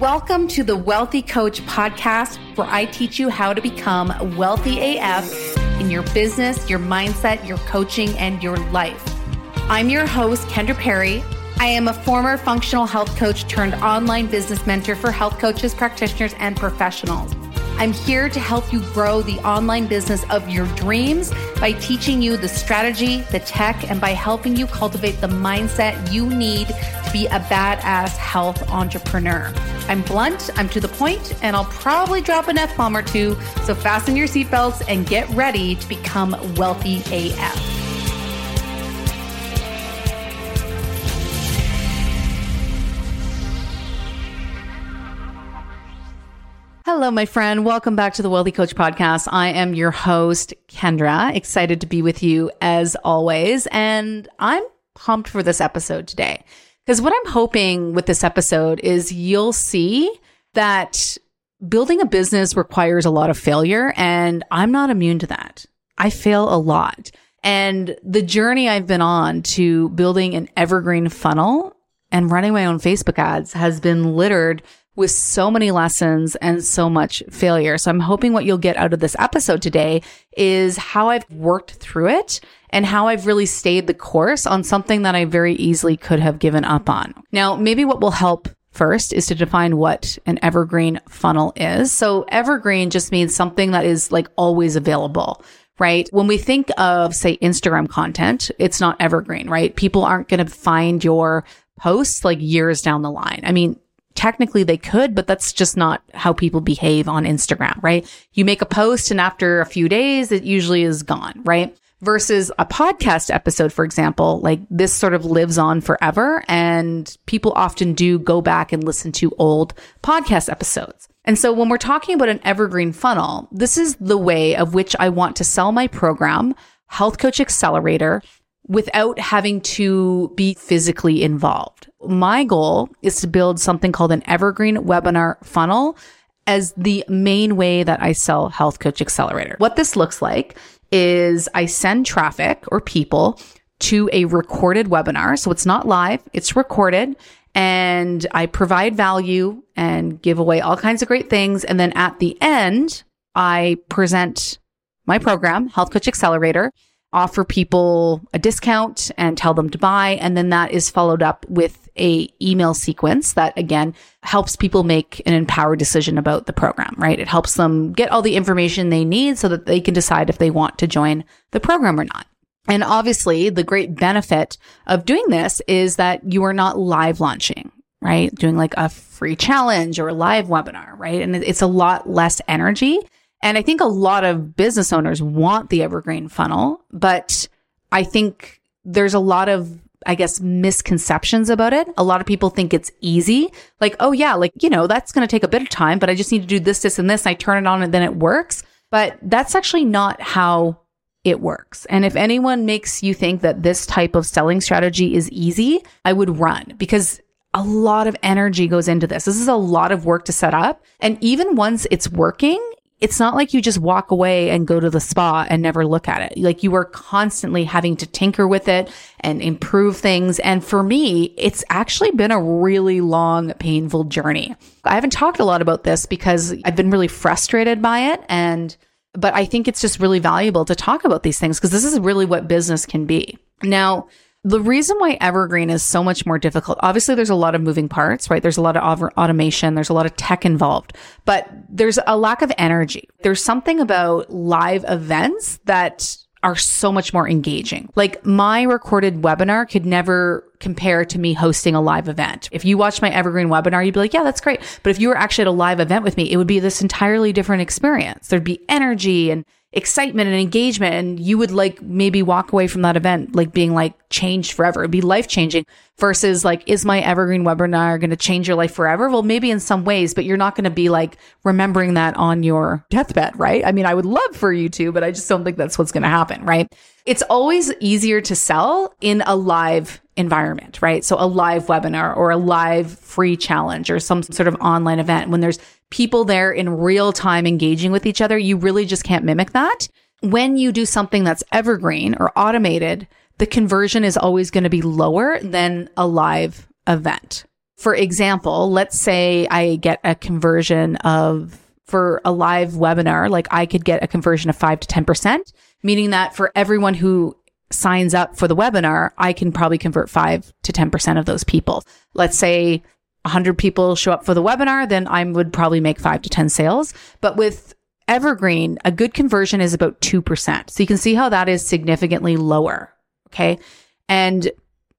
Welcome to the Wealthy Coach podcast, where I teach you how to become wealthy AF in your business, your mindset, your coaching, and your life. I'm your host, Kendra Perry. I am a former functional health coach turned online business mentor for health coaches, practitioners, and professionals. I'm here to help you grow the online business of your dreams by teaching you the strategy, the tech, and by helping you cultivate the mindset you need be a badass health entrepreneur. I'm blunt, I'm to the point, and I'll probably drop an F bomb or two. So fasten your seatbelts and get ready to become wealthy AF. Hello, my friend. Welcome back to the Wealthy Coach Podcast. I am your host, Kendra. Excited to be with you as always. And I'm pumped for this episode today. Because what I'm hoping with this episode is you'll see that building a business requires a lot of failure. And I'm not immune to that. I fail a lot. And the journey I've been on to building an evergreen funnel and running my own Facebook ads has been littered with so many lessons and so much failure. So I'm hoping what you'll get out of this episode today is how I've worked through it and how I've really stayed the course on something that I very easily could have given up on. Now, maybe what will help first is to define what an evergreen funnel is. So evergreen just means something that is like always available right? When we think of, say, Instagram content, it's not evergreen, right? People aren't going to find your posts like years down the line. I mean, technically they could, but that's just not how people behave on Instagram, right? You make a post and after a few days, it usually is gone, right? Versus a podcast episode, for example, like this sort of lives on forever. And people often do go back and listen to old podcast episodes. And so when we're talking about an evergreen funnel, this is the way of which I want to sell my program, Health Coach Accelerator, without having to be physically involved. My goal is to build something called an evergreen webinar funnel as the main way that I sell Health Coach Accelerator. What this looks like is I send traffic or people to a recorded webinar. So it's not live, it's recorded and I provide value and give away all kinds of great things. And then at the end, I present my program, Health Coach Accelerator, offer people a discount and tell them to buy. And then that is followed up with a email sequence that again helps people make an empowered decision about the program, right? It helps them get all the information they need so that they can decide if they want to join the program or not. And obviously the great benefit of doing this is that you are not live launching, right? Doing like a free challenge or a live webinar, right? And it's a lot less energy and I think a lot of business owners want the evergreen funnel, but I think there's a lot of I guess misconceptions about it. A lot of people think it's easy. Like, oh yeah, like, you know, that's going to take a bit of time, but I just need to do this, this, and this. And I turn it on and then it works. But that's actually not how it works. And if anyone makes you think that this type of selling strategy is easy, I would run because a lot of energy goes into this. This is a lot of work to set up. And even once it's working, it's not like you just walk away and go to the spa and never look at it. Like you are constantly having to tinker with it and improve things. And for me, it's actually been a really long, painful journey. I haven't talked a lot about this because I've been really frustrated by it. And, but I think it's just really valuable to talk about these things because this is really what business can be. Now, the reason why evergreen is so much more difficult, obviously there's a lot of moving parts, right? There's a lot of automation. There's a lot of tech involved, but there's a lack of energy. There's something about live events that are so much more engaging. Like my recorded webinar could never compare to me hosting a live event. If you watch my evergreen webinar, you'd be like, yeah, that's great. But if you were actually at a live event with me, it would be this entirely different experience. There'd be energy and excitement and engagement and you would like maybe walk away from that event like being like changed forever. It'd be life changing versus like is my evergreen webinar going to change your life forever? Well maybe in some ways but you're not going to be like remembering that on your deathbed right? I mean i would love for you to but i just don't think that's what's going to happen right? It's always easier to sell in a live environment right so a live webinar or a live free challenge or some sort of online event when there's people there in real time engaging with each other, you really just can't mimic that. When you do something that's evergreen or automated, the conversion is always going to be lower than a live event. For example, let's say I get a conversion of for a live webinar, like I could get a conversion of five to 10%, meaning that for everyone who signs up for the webinar, I can probably convert five to 10% of those people. Let's say 100 people show up for the webinar, then I would probably make five to 10 sales. But with Evergreen, a good conversion is about 2%. So you can see how that is significantly lower. Okay. And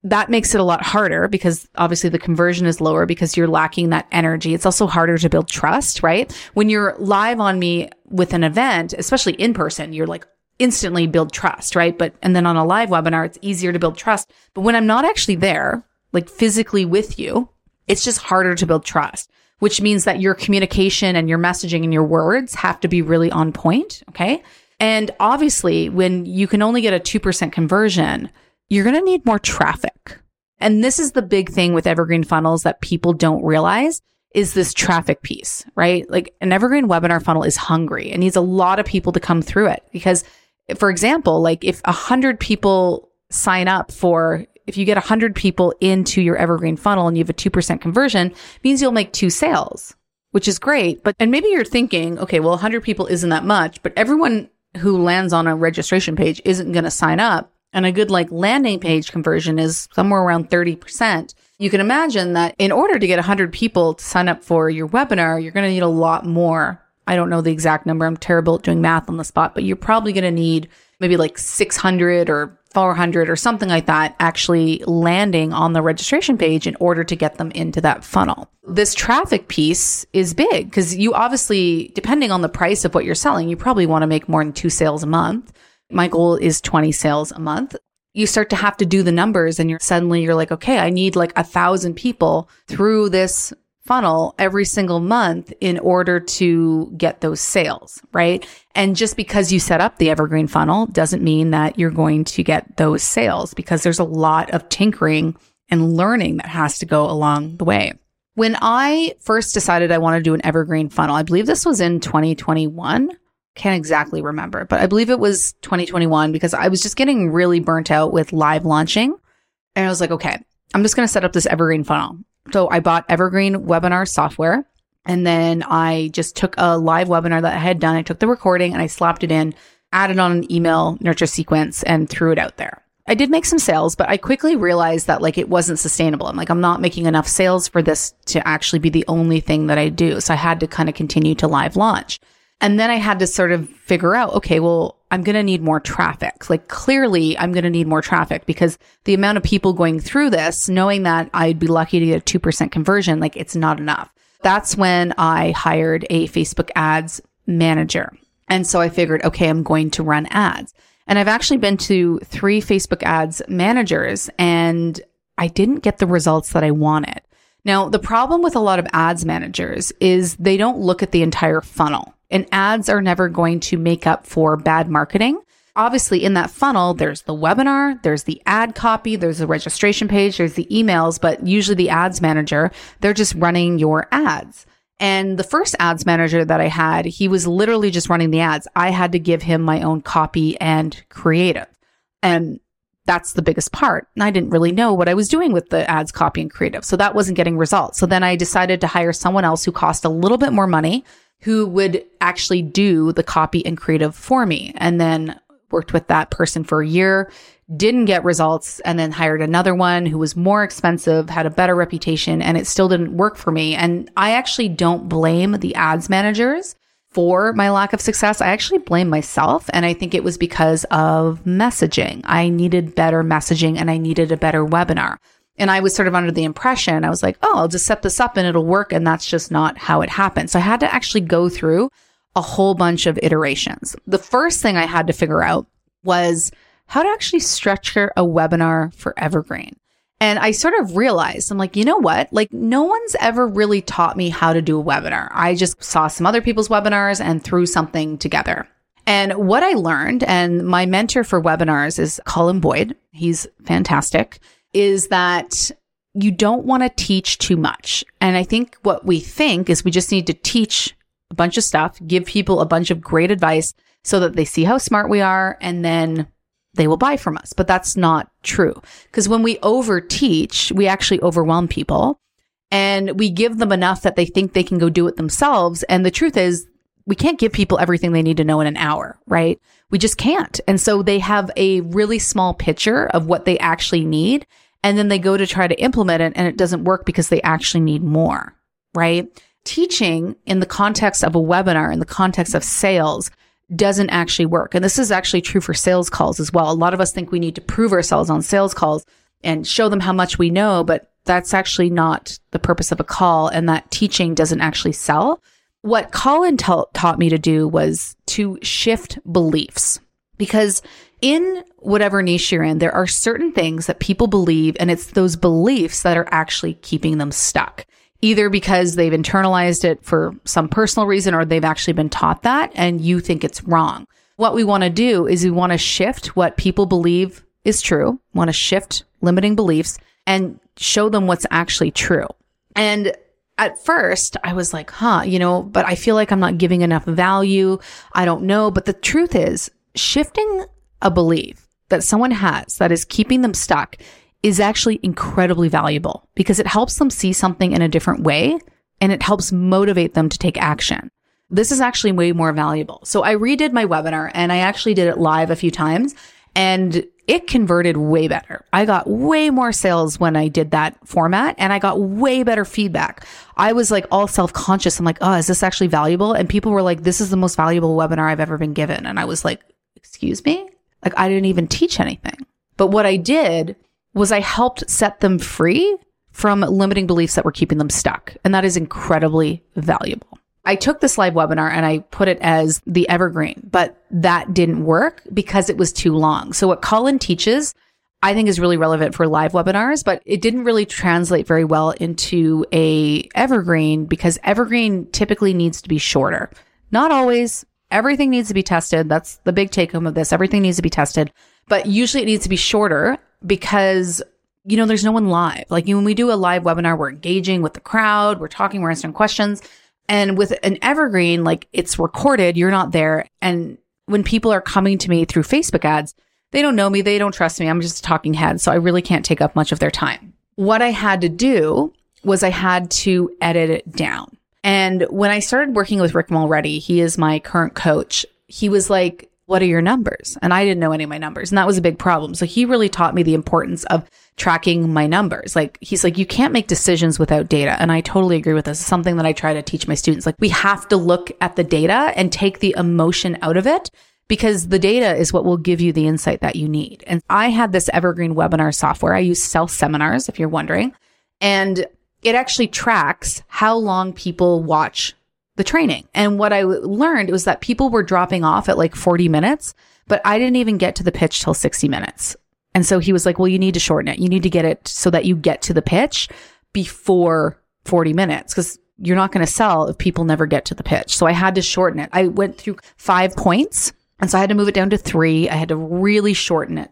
that makes it a lot harder because obviously the conversion is lower because you're lacking that energy. It's also harder to build trust, right? When you're live on me with an event, especially in person, you're like instantly build trust, right? But, and then on a live webinar, it's easier to build trust. But when I'm not actually there, like physically with you, it's just harder to build trust, which means that your communication and your messaging and your words have to be really on point. Okay. And obviously, when you can only get a 2% conversion, you're going to need more traffic. And this is the big thing with evergreen funnels that people don't realize is this traffic piece, right? Like an evergreen webinar funnel is hungry. It needs a lot of people to come through it because for example, like if a hundred people sign up for, if you get a hundred people into your evergreen funnel and you have a 2% conversion means you'll make two sales, which is great. But, and maybe you're thinking, okay, well, a hundred people isn't that much, but everyone who lands on a registration page isn't going to sign up and a good like landing page conversion is somewhere around 30%. You can imagine that in order to get 100 people to sign up for your webinar, you're going to need a lot more. I don't know the exact number. I'm terrible at doing math on the spot, but you're probably going to need maybe like 600 or 400 or something like that actually landing on the registration page in order to get them into that funnel. This traffic piece is big because you obviously, depending on the price of what you're selling, you probably want to make more than two sales a month my goal is 20 sales a month. You start to have to do the numbers and you're suddenly you're like, okay, I need like a thousand people through this funnel every single month in order to get those sales, right? And just because you set up the evergreen funnel doesn't mean that you're going to get those sales because there's a lot of tinkering and learning that has to go along the way. When I first decided I want to do an evergreen funnel, I believe this was in 2021 can't exactly remember, but I believe it was 2021 because I was just getting really burnt out with live launching. And I was like, okay, I'm just going to set up this Evergreen funnel. So I bought Evergreen webinar software and then I just took a live webinar that I had done. I took the recording and I slapped it in, added on an email nurture sequence and threw it out there. I did make some sales, but I quickly realized that like it wasn't sustainable. I'm like, I'm not making enough sales for this to actually be the only thing that I do. So I had to kind of continue to live launch. And then I had to sort of figure out, okay, well, I'm going to need more traffic. Like clearly I'm going to need more traffic because the amount of people going through this, knowing that I'd be lucky to get a 2% conversion, like it's not enough. That's when I hired a Facebook ads manager. And so I figured, okay, I'm going to run ads. And I've actually been to three Facebook ads managers and I didn't get the results that I wanted. Now, the problem with a lot of ads managers is they don't look at the entire funnel and ads are never going to make up for bad marketing. Obviously, in that funnel, there's the webinar, there's the ad copy, there's the registration page, there's the emails, but usually the ads manager, they're just running your ads. And the first ads manager that I had, he was literally just running the ads. I had to give him my own copy and creative. And that's the biggest part. And I didn't really know what I was doing with the ads copy and creative. So that wasn't getting results. So then I decided to hire someone else who cost a little bit more money who would actually do the copy and creative for me. And then worked with that person for a year, didn't get results, and then hired another one who was more expensive, had a better reputation, and it still didn't work for me. And I actually don't blame the ads managers for my lack of success. I actually blame myself. And I think it was because of messaging. I needed better messaging and I needed a better webinar. And I was sort of under the impression, I was like, oh, I'll just set this up and it'll work. And that's just not how it happened. So I had to actually go through a whole bunch of iterations. The first thing I had to figure out was how to actually structure a webinar for Evergreen. And I sort of realized, I'm like, you know what? Like, no one's ever really taught me how to do a webinar. I just saw some other people's webinars and threw something together. And what I learned, and my mentor for webinars is Colin Boyd. He's fantastic is that you don't want to teach too much. And I think what we think is we just need to teach a bunch of stuff, give people a bunch of great advice so that they see how smart we are and then they will buy from us. But that's not true. Because when we over teach, we actually overwhelm people. and we give them enough that they think they can go do it themselves. And the truth is, we can't give people everything they need to know in an hour, right? We just can't. And so they have a really small picture of what they actually need. And then they go to try to implement it and it doesn't work because they actually need more, right? Teaching in the context of a webinar, in the context of sales, doesn't actually work. And this is actually true for sales calls as well. A lot of us think we need to prove ourselves on sales calls and show them how much we know, but that's actually not the purpose of a call. And that teaching doesn't actually sell. What Colin ta- taught me to do was to shift beliefs because in whatever niche you're in, there are certain things that people believe, and it's those beliefs that are actually keeping them stuck. Either because they've internalized it for some personal reason or they've actually been taught that and you think it's wrong. What we want to do is we want to shift what people believe is true, want to shift limiting beliefs and show them what's actually true. And at first I was like, huh, you know, but I feel like I'm not giving enough value. I don't know. But the truth is, shifting a belief that someone has that is keeping them stuck is actually incredibly valuable because it helps them see something in a different way and it helps motivate them to take action. This is actually way more valuable. So I redid my webinar and I actually did it live a few times and it converted way better. I got way more sales when I did that format and I got way better feedback. I was like all self conscious. I'm like, oh, is this actually valuable? And people were like, this is the most valuable webinar I've ever been given. And I was like, excuse me? Like, I didn't even teach anything. But what I did was I helped set them free from limiting beliefs that were keeping them stuck. And that is incredibly valuable. I took this live webinar and I put it as the evergreen, but that didn't work because it was too long. So what Colin teaches, I think is really relevant for live webinars, but it didn't really translate very well into a evergreen because evergreen typically needs to be shorter. Not always. Everything needs to be tested. That's the big take home of this. Everything needs to be tested, but usually it needs to be shorter because you know, there's no one live. Like when we do a live webinar, we're engaging with the crowd, we're talking, we're answering questions. And with an evergreen, like it's recorded, you're not there. And when people are coming to me through Facebook ads, they don't know me, they don't trust me. I'm just a talking head. So I really can't take up much of their time. What I had to do was I had to edit it down. And when I started working with Rick Mulready, he is my current coach. He was like, what are your numbers? And I didn't know any of my numbers. And that was a big problem. So he really taught me the importance of tracking my numbers. Like he's like, you can't make decisions without data. And I totally agree with this. It's something that I try to teach my students. Like we have to look at the data and take the emotion out of it because the data is what will give you the insight that you need. And I had this evergreen webinar software. I use Self Seminars, if you're wondering. And it actually tracks how long people watch the training. And what I learned was that people were dropping off at like 40 minutes, but I didn't even get to the pitch till 60 minutes. And so he was like, well, you need to shorten it. You need to get it so that you get to the pitch before 40 minutes because you're not going to sell if people never get to the pitch. So I had to shorten it. I went through five points. And so I had to move it down to three. I had to really shorten it.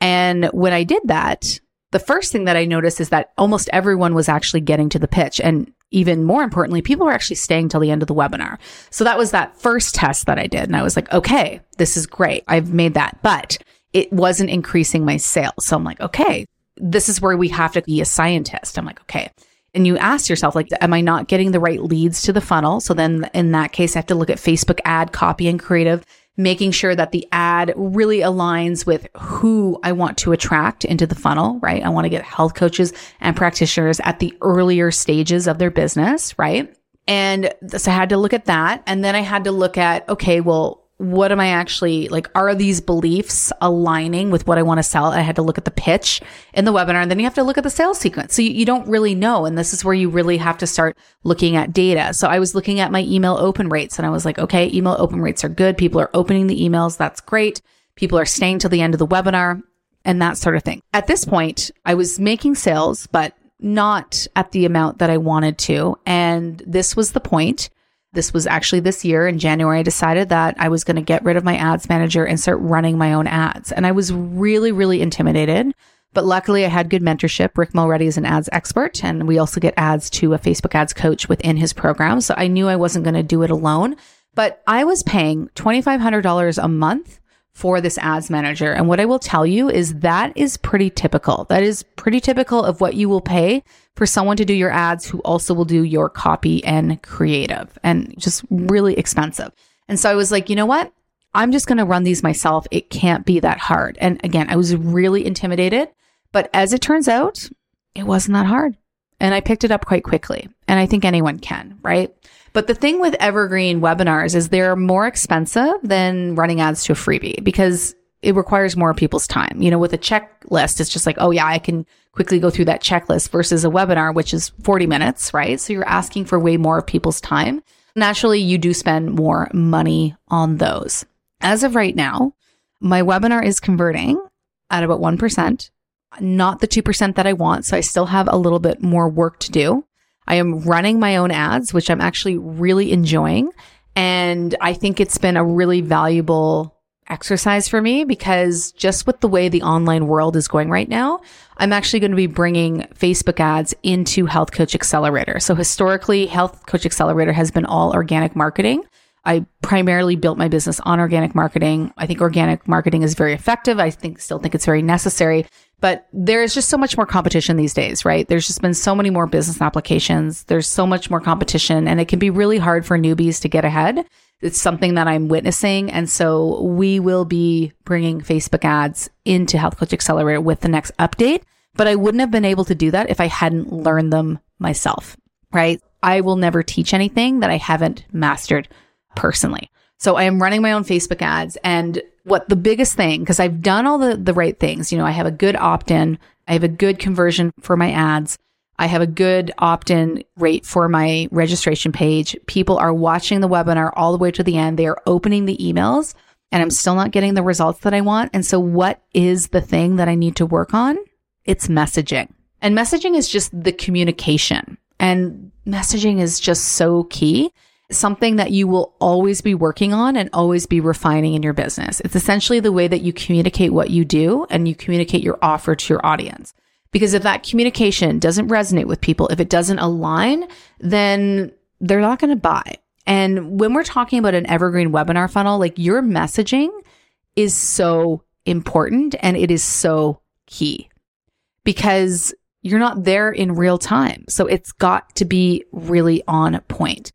And when I did that, the first thing that I noticed is that almost everyone was actually getting to the pitch. And even more importantly, people were actually staying till the end of the webinar. So that was that first test that I did. And I was like, okay, this is great. I've made that, but it wasn't increasing my sales. So I'm like, okay, this is where we have to be a scientist. I'm like, okay. And you ask yourself, like, am I not getting the right leads to the funnel? So then in that case, I have to look at Facebook ad copy and creative making sure that the ad really aligns with who I want to attract into the funnel, right? I want to get health coaches and practitioners at the earlier stages of their business, right? And so I had to look at that. And then I had to look at, okay, well, what am I actually like? Are these beliefs aligning with what I want to sell? I had to look at the pitch in the webinar and then you have to look at the sales sequence. So you, you, don't really know. And this is where you really have to start looking at data. So I was looking at my email open rates and I was like, okay, email open rates are good. People are opening the emails. That's great. People are staying till the end of the webinar and that sort of thing. At this point, I was making sales, but not at the amount that I wanted to. And this was the point this was actually this year in January. I decided that I was going to get rid of my ads manager and start running my own ads. And I was really, really intimidated. But luckily, I had good mentorship. Rick Mulready is an ads expert, and we also get ads to a Facebook ads coach within his program. So I knew I wasn't going to do it alone. But I was paying $2,500 a month for this ads manager. And what I will tell you is that is pretty typical. That is pretty typical of what you will pay for someone to do your ads who also will do your copy and creative and just really expensive. And so I was like, you know what? I'm just going to run these myself. It can't be that hard. And again, I was really intimidated, but as it turns out, it wasn't that hard. And I picked it up quite quickly. And I think anyone can, right? But the thing with evergreen webinars is they're more expensive than running ads to a freebie because it requires more people's time. You know, with a checklist, it's just like, oh yeah, I can quickly go through that checklist versus a webinar, which is 40 minutes, right? So you're asking for way more of people's time. Naturally, you do spend more money on those. As of right now, my webinar is converting at about 1%, not the 2% that I want. So I still have a little bit more work to do. I am running my own ads, which I'm actually really enjoying. And I think it's been a really valuable exercise for me because just with the way the online world is going right now, I'm actually going to be bringing Facebook ads into Health Coach Accelerator. So historically, Health Coach Accelerator has been all organic marketing. I primarily built my business on organic marketing. I think organic marketing is very effective. I think still think it's very necessary, but there is just so much more competition these days, right? There's just been so many more business applications. There's so much more competition and it can be really hard for newbies to get ahead. It's something that I'm witnessing. And so we will be bringing Facebook ads into Health Coach Accelerator with the next update, but I wouldn't have been able to do that if I hadn't learned them myself, right? I will never teach anything that I haven't mastered personally. So I am running my own Facebook ads and what the biggest thing, because I've done all the, the right things, you know, I have a good opt in, I have a good conversion for my ads. I have a good opt in rate for my registration page. People are watching the webinar all the way to the end. They are opening the emails and I'm still not getting the results that I want. And so what is the thing that I need to work on? It's messaging. And messaging is just the communication and messaging is just so key something that you will always be working on and always be refining in your business. It's essentially the way that you communicate what you do and you communicate your offer to your audience. Because if that communication doesn't resonate with people, if it doesn't align, then they're not going to buy. And when we're talking about an evergreen webinar funnel, like your messaging is so important and it is so key because you're not there in real time. So it's got to be really on point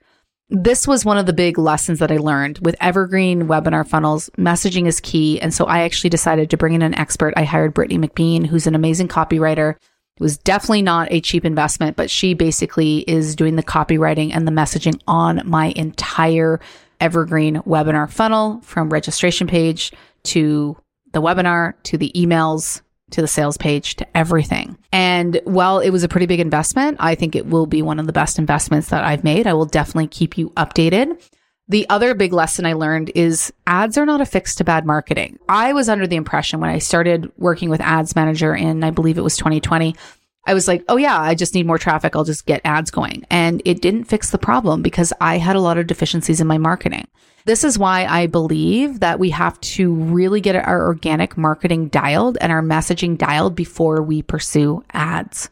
this was one of the big lessons that I learned with evergreen webinar funnels. Messaging is key. And so I actually decided to bring in an expert. I hired Brittany McBean, who's an amazing copywriter. It was definitely not a cheap investment, but she basically is doing the copywriting and the messaging on my entire evergreen webinar funnel from registration page to the webinar to the emails to the sales page to everything. And while it was a pretty big investment, I think it will be one of the best investments that I've made. I will definitely keep you updated. The other big lesson I learned is ads are not a fix to bad marketing. I was under the impression when I started working with ads manager in, I believe it was 2020, I was like, oh yeah, I just need more traffic. I'll just get ads going. And it didn't fix the problem because I had a lot of deficiencies in my marketing. This is why I believe that we have to really get our organic marketing dialed and our messaging dialed before we pursue ads.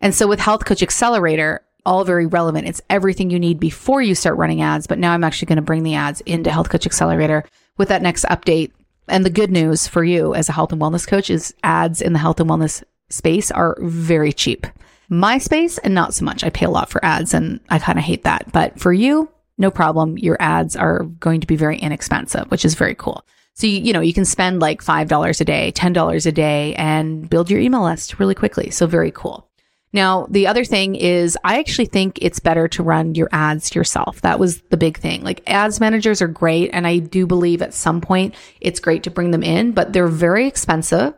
And so with Health Coach Accelerator, all very relevant. It's everything you need before you start running ads. But now I'm actually going to bring the ads into Health Coach Accelerator with that next update. And the good news for you as a health and wellness coach is ads in the health and wellness space are very cheap. My space and not so much. I pay a lot for ads and I kind of hate that. But for you, no problem. Your ads are going to be very inexpensive, which is very cool. So, you, you know, you can spend like $5 a day, $10 a day and build your email list really quickly. So very cool. Now, the other thing is I actually think it's better to run your ads yourself. That was the big thing. Like ads managers are great. And I do believe at some point it's great to bring them in, but they're very expensive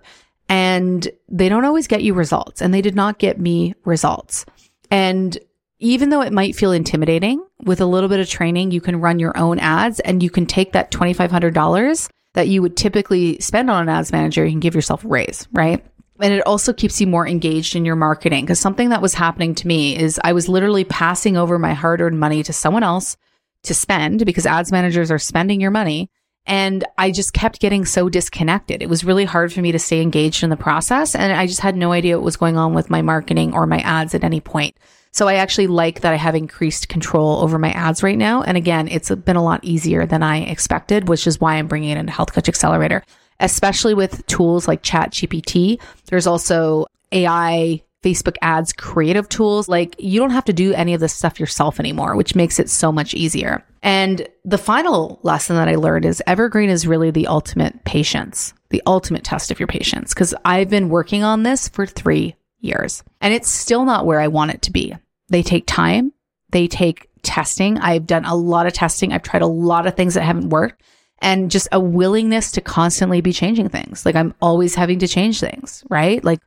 and they don't always get you results. And they did not get me results. And even though it might feel intimidating, with a little bit of training, you can run your own ads and you can take that $2,500 that you would typically spend on an ads manager. You can give yourself a raise, right? And it also keeps you more engaged in your marketing because something that was happening to me is I was literally passing over my hard earned money to someone else to spend because ads managers are spending your money. And I just kept getting so disconnected. It was really hard for me to stay engaged in the process. And I just had no idea what was going on with my marketing or my ads at any point. So I actually like that I have increased control over my ads right now. And again, it's been a lot easier than I expected, which is why I'm bringing it into Health Coach Accelerator, especially with tools like Chat GPT. There's also AI Facebook ads creative tools. Like you don't have to do any of this stuff yourself anymore, which makes it so much easier. And the final lesson that I learned is evergreen is really the ultimate patience, the ultimate test of your patience. Cause I've been working on this for three years and it's still not where I want it to be. They take time. They take testing. I've done a lot of testing. I've tried a lot of things that haven't worked and just a willingness to constantly be changing things. Like I'm always having to change things, right? Like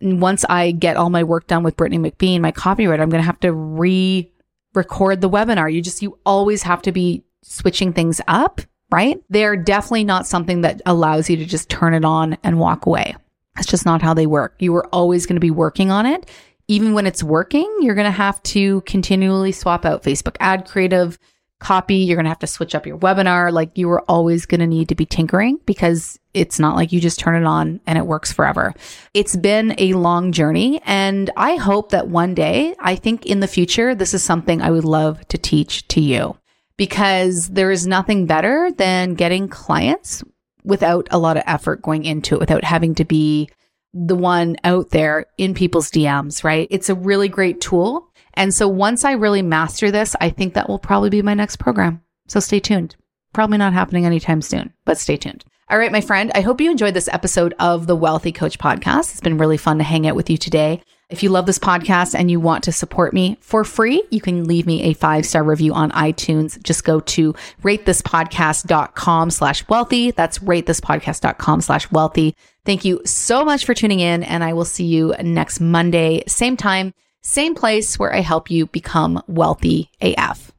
once I get all my work done with Brittany McBean, my copywriter, I'm going to have to re record the webinar. You just, you always have to be switching things up, right? They're definitely not something that allows you to just turn it on and walk away. That's just not how they work. You are always going to be working on it. Even when it's working, you're going to have to continually swap out Facebook ad creative, copy. You're going to have to switch up your webinar. Like you are always going to need to be tinkering because it's not like you just turn it on and it works forever. It's been a long journey. And I hope that one day, I think in the future, this is something I would love to teach to you because there is nothing better than getting clients without a lot of effort going into it, without having to be the one out there in people's DMs, right? It's a really great tool. And so once I really master this, I think that will probably be my next program. So stay tuned. Probably not happening anytime soon, but stay tuned. All right, my friend, I hope you enjoyed this episode of the Wealthy Coach podcast. It's been really fun to hang out with you today. If you love this podcast and you want to support me for free, you can leave me a five star review on iTunes. Just go to ratethispodcast.com slash wealthy. That's ratethispodcast.com slash wealthy. Thank you so much for tuning in and I will see you next Monday, same time, same place where I help you become wealthy AF.